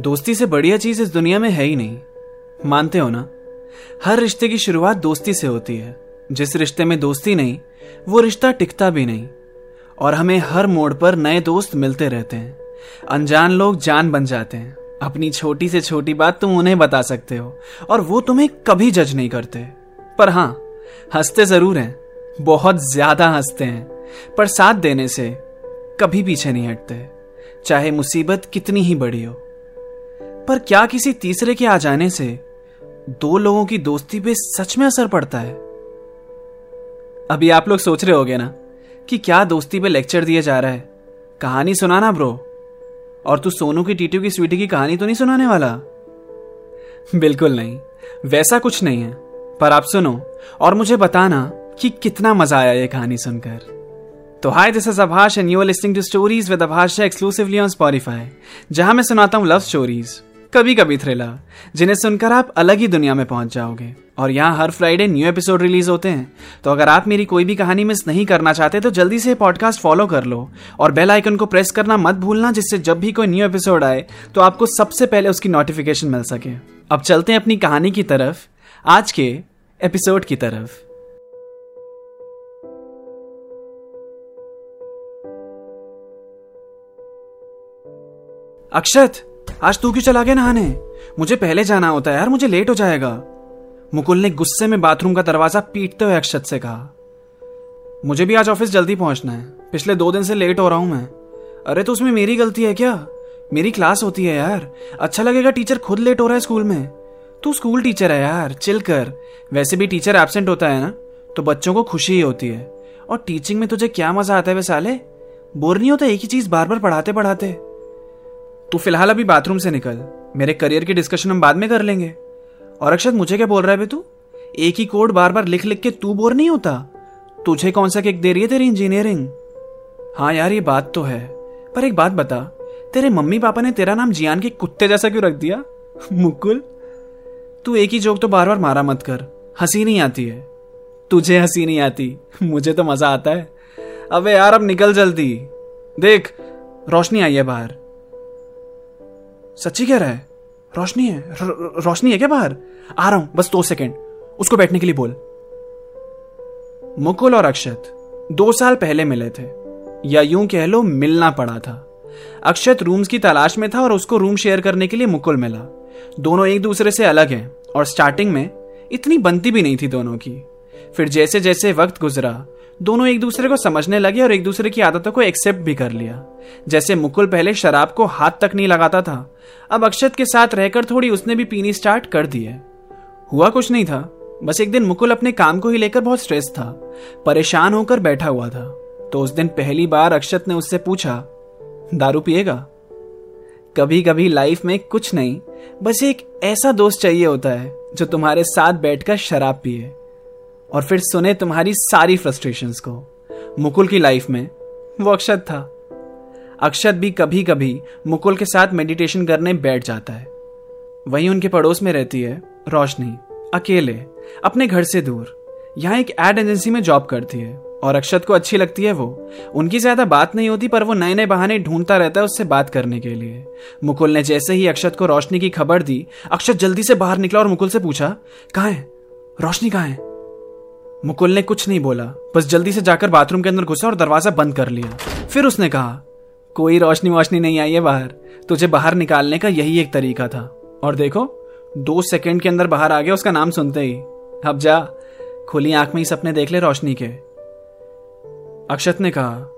दोस्ती से बढ़िया चीज़ इस दुनिया में है ही नहीं। मानते हो ना? हर रिश्ते की शुरुआत दोस्ती से होती है। जिस रिश्ते में दोस्ती नहीं, वो रिश्ता टिकता भी नहीं। और हमें हर मोड़ पर नए दोस्त मिलते रहते हैं। अनजान लोग जान बन जाते हैं। अपनी छोटी से छोटी बात तुम उन्हें बता सकते हो, और वो तुम्हें कभी जज नहीं करते। पर हाँ हँसते ज़रूर हैं। बहुत ज़्यादा हँसते हैं। पर साथ देने से कभी पीछे नहीं हटते। चाहे मुसीबत कितनी ही बड़ी हो। पर क्या किसी तीसरे के आ जाने से दो लोगों की दोस्ती पे सच में असर पड़ता है? अभी आप लोग सोच रहे होगे ना कि क्या दोस्ती पे लेक्चर दिया जा रहा है। कहानी सुनाना ब्रो। और तू सोनू की टीटू की स्वीटी की कहानी तो नहीं सुनाने वाला? बिल्कुल नहीं। वैसा कुछ नहीं है। पर आप सुनो और मुझे बताना कि कितना मज़ा आया ये कहानी सुनकर। तो hi this is Abhash and you are listening to stories with Abhash exclusively on Spotify जहाँ मैं सुनाता हूँ लव स्टोरीज कभी कभी थ्रिलर जिन्हें सुनकर आप अलग ही दुनिया में पहुँच जाओगे। और यहाँ हर फ्राइडे न्यू एपिसोड रिलीज़ होते हैं। तो अगर आप मेरी कोई भी कहानी मिस नहीं करना चाहते तो जल्दी से पॉडकास्ट फॉलो कर लो। और बेल आइकन को प्रेस करना मत भूलना, जिससे जब भी कोई न्यू एपिसोड आए तो आपको सबसे पहले उसकी नोटिफिकेशन मिल सके। अब चलते हैं अपनी कहानी की तरफ़। आज के एपिसोड की तरफ़। अक्षत! आज तू क्यों चला गया नहाने? मुझे पहले जाना होता है यार, मुझे लेट हो जाएगा। मुकुल ने गुस्से में बाथरूम का दरवाज़ा पीटते हुए अक्षत से कहा, मुझे भी आज ऑफ़िस जल्दी पहुँचना है। पिछले दो दिन से लेट हो रहा हूँ मैं। अरे तो उसमें मेरी गलती है क्या? मेरी क्लास होती है यार। अच्छा लगेगा टीचर खुद लेट हो रहा है स्कूल में। तू स्कूल टीचर है यार चिल कर। वैसे भी टीचर एबसेंट होता है ना तो बच्चों को खुशी ही होती है। और टीचिंग में तुझे क्या मज़ा आता है वे साले बोर नहीं होता एक ही चीज़ बार बार पढ़ाते पढ़ाते तू फ़िलहाल अभी बाथरूम से निकल। मेरे करियर की डिस्कशन हम बाद में कर लेंगे। और अक्षत मुझे क्या बोल रहा है तू एक ही कोड बार बार लिख लिख के तू बोर नहीं होता। तुझे कौन सा केक दे रही है तेरी इंजीनियरिंग हाँ यार, ये बात तो है। पर एक बात बता, तेरे मम्मी पापा ने तेरा नाम जियान के कुत्ते जैसा क्यों रख दिया? मुकुल, तू एक ही जोक तो बार बार मारा मत कर। हँसी नहीं आती है। तुझे हँसी नहीं आती। मुझे तो मज़ा आता है। अबे यार, अब निकल जल्दी। देख, रोशनी आई है बाहर। सच्ची कह रहा है? रोशनी है? रोशनी है क्या बाहर? आ रहा हूँ, बस दो सेकेंड। उसको बैठने के लिए बोल। मुकुल और अक्षत दो साल पहले मिले थे। या यूँ कह लो, मिलना पड़ा था। अक्षत रूम्स की तलाश में था और उसको रूम शेयर करने के लिए मुकुल मिला। दोनों एक दूसरे से अलग हैं और स्टार्टिंग में इतनी बनती भी नहीं थी दोनों की। फिर जैसे जैसे वक्त गुजरा दोनों एक दूसरे को समझने लगे और एक दूसरे की आदतों को एक्सेप्ट भी कर लिया। जैसे मुकुल पहले शराब को हाथ तक नहीं लगाता था, अब अक्षत के साथ रहकर थोड़ी उसने भी पीनी स्टार्ट कर दी है। हुआ कुछ नहीं था। बस एक दिन मुकुल अपने काम को ही लेकर बहुत स्ट्रेस था। परेशान होकर बैठा हुआ था। तो उस दिन पहली बार अक्षत ने उससे पूछा, दारू पिएगा? कभी कभी लाइफ में कुछ नहीं, बस एक ऐसा दोस्त चाहिए होता है, जो तुम्हारे साथ बैठकर शराब पिए। और फिर सुने तुम्हारी सारी फ्रस्ट्रेशंस को। मुकुल की लाइफ में वो अक्षत था। अक्षत भी कभी कभी मुकुल के साथ मेडिटेशन करने बैठ जाता है। वहीं उनके पड़ोस में रहती है रोशनी, अकेले, अपने घर से दूर। यहाँ एक एड एजेंसी में जॉब करती है और अक्षत को अच्छी लगती है वो। उनकी ज़्यादा बात नहीं होती, पर वो नए नए बहाने ढूंढता रहता है उससे बात करने के लिए। मुकुल ने जैसे ही अक्षत को रोशनी की खबर दी, अक्षत जल्दी से बाहर निकला और मुकुल से पूछा, कहा है? रोशनी कहाँ है? मुकुल ने कुछ नहीं बोला, बस जल्दी से जाकर बाथरूम के अंदर घुसा और दरवाज़ा बंद कर लिया। फिर उसने कहा, कोई रोशनी वोशनी नहीं आई है बाहर। तुझे बाहर निकालने का यही एक तरीका था। और देखो, दो सेकंड के अंदर बाहर आ गया उसका नाम सुनते ही। अब जा, खुली आँख में ही सपने देख ले रोशनी के। अक्षत ने कहा,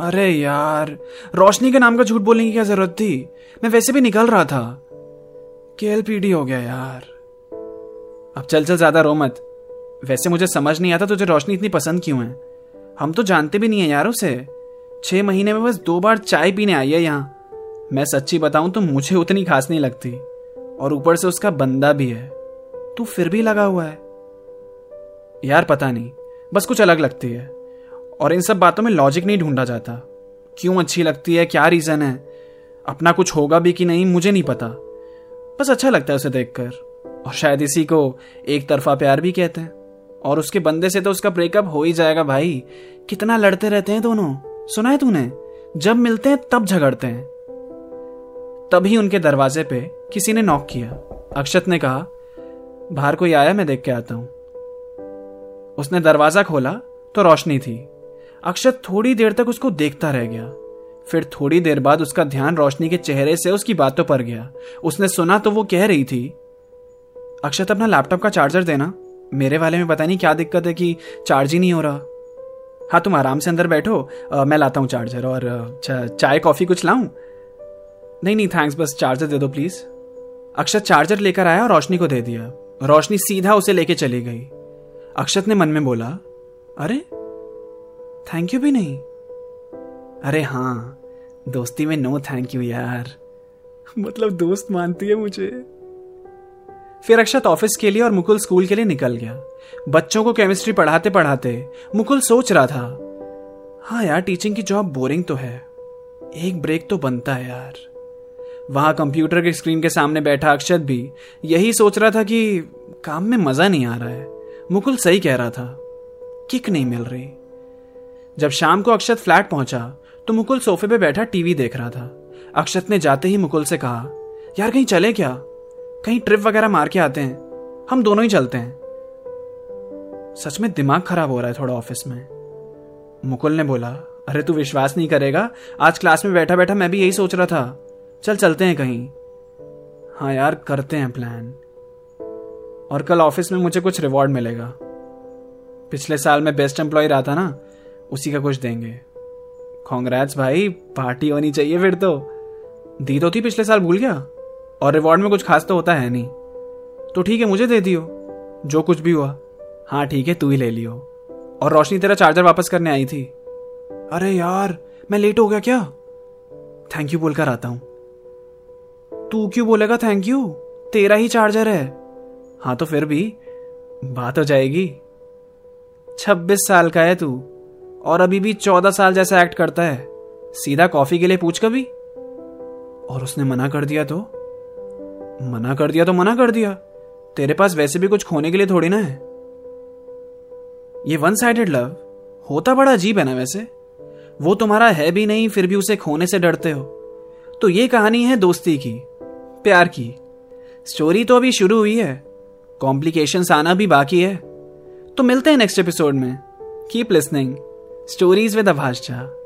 अरे यार, रोशनी के नाम का झूठ बोलने की क्या ज़रूरत थी? मैं वैसे भी निकल रहा था। के हो गया यार। अब चल चल, ज़्यादा रो मत। वैसे मुझे समझ नहीं आता तुझे रोशनी इतनी पसंद क्यों है? हम तो जानते भी नहीं है यार उसे। छह महीने में बस दो बार चाय पीने आई है यहाँ। मैं सच्ची बताऊँ तो मुझे उतनी खास नहीं लगती। और ऊपर से उसका बंदा भी है। तू फिर भी लगा हुआ है। यार पता नहीं, बस कुछ अलग लगती है। और इन सब बातों में लॉजिक नहीं ढूंढा जाता। क्यों अच्छी लगती है, क्या रीजन है? अपना कुछ होगा भी कि नहीं, मुझे नहीं पता। बस अच्छा लगता है उसे देखकर। और शायद इसी को एक तरफा प्यार भी कहते हैं। और उसके बंदे से तो उसका ब्रेकअप हो ही जाएगा भाई। कितना लड़ते रहते हैं दोनों। सुना है तूने? जब मिलते हैं, तब झगड़ते हैं। तभी उनके दरवाजे पे किसी ने नॉक किया। अक्षत ने कहा, बाहर कोई आया? मैं देख के आता हूँ। उसने दरवाज़ा खोला तो रोशनी थी। अक्षत थोड़ी देर तक उसको देखता रह गया। फिर थोड़ी देर बाद उसका ध्यान रोशनी के चेहरे से उसकी बातों पर गया। उसने सुना तो वो कह रही थी, अक्षत, अपना लैपटॉप का चार्जर देना। मेरे वाले में पता नहीं क्या दिक्कत है कि चार्ज ही नहीं हो रहा। हाँ तुम आराम से अंदर बैठो। आ, मैं लाता हूँ चार्जर और चाय कॉफ़ी कुछ लाऊं? नहीं नहीं थैंक्स बस चार्जर दे दो प्लीज़ अक्षत चार्जर लेकर आया और रोशनी को दे दिया। रोशनी सीधा उसे लेके चली गई। अक्षत ने मन में बोला अरे थैंक यू भी नहीं? अरे हाँ दोस्ती में नो थैंक यू यार। मतलब दोस्त मानती है मुझे। फिर अक्षत ऑफ़िस के लिए और मुकुल स्कूल के लिए निकल गया। बच्चों को केमिस्ट्री पढ़ाते पढ़ाते मुकुल सोच रहा था हाँ यार टीचिंग की जॉब बोरिंग तो है। एक ब्रेक तो बनता है यार। वहाँ कंप्यूटर के स्क्रीन के सामने बैठा अक्षत भी यही सोच रहा था कि काम में मज़ा नहीं आ रहा है। मुकुल सही कह रहा था, किक नहीं मिल रही। जब शाम को अक्षत फ्लैट पहुँचा तो मुकुल सोफे पे बैठा टीवी देख रहा था। अक्षत ने जाते ही मुकुल से कहा, यार, कहीं चले क्या? कहीं ट्रिप वगैरह मार के आते हैं। हम दोनों ही चलते हैं। सच में दिमाग खराब हो रहा है थोड़ा ऑफ़िस में। मुकुल ने बोला, अरे तू विश्वास नहीं करेगा, आज क्लास में बैठा बैठा मैं भी यही सोच रहा था। चल चलते हैं कहीं। हाँ यार, करते हैं प्लान और कल ऑफ़िस में मुझे कुछ रिवॉर्ड मिलेगा। पिछले साल में बेस्ट एम्प्लॉय रहा था ना, उसी का कुछ देंगे। कॉन्ग्रेट्स भाई पार्टी होनी चाहिए फिर तो। दी तो थी पिछले साल, भूल गया? और रिवॉर्ड में कुछ खास तो होता है नहीं। तो ठीक है, मुझे दे दियो। जो कुछ भी हुआ। हाँ ठीक है, तू ही ले लियो। और रोशनी, तेरा चार्जर वापस करने आई थी। अरे यार, मैं लेट हो गया क्या? थैंक यू बोलकर आता हूँ। तू क्यों बोलेगा थैंक यू तेरा ही चार्जर है। हाँ तो फिर भी बात हो जाएगी। छब्बीस साल का है तू, और अभी भी चौदह साल जैसा एक्ट करता है। सीधा कॉफ़ी के लिए पूछ कभी? और उसने मना कर दिया तो? मना कर दिया तो मना कर दिया। तेरे पास वैसे भी कुछ खोने के लिए थोड़ी ना है। ये वन साइडेड लव होता बड़ा अजीब है ना वैसे? वो तुम्हारा है भी नहीं, फिर भी उसे खोने से डरते हो। तो ये कहानी है दोस्ती की, प्यार की। स्टोरी तो अभी शुरू हुई है कॉम्प्लिकेशन आना भी बाकी है। तो मिलते हैं नेक्स्ट एपिसोड में। Keep listening stories with Abhash Jha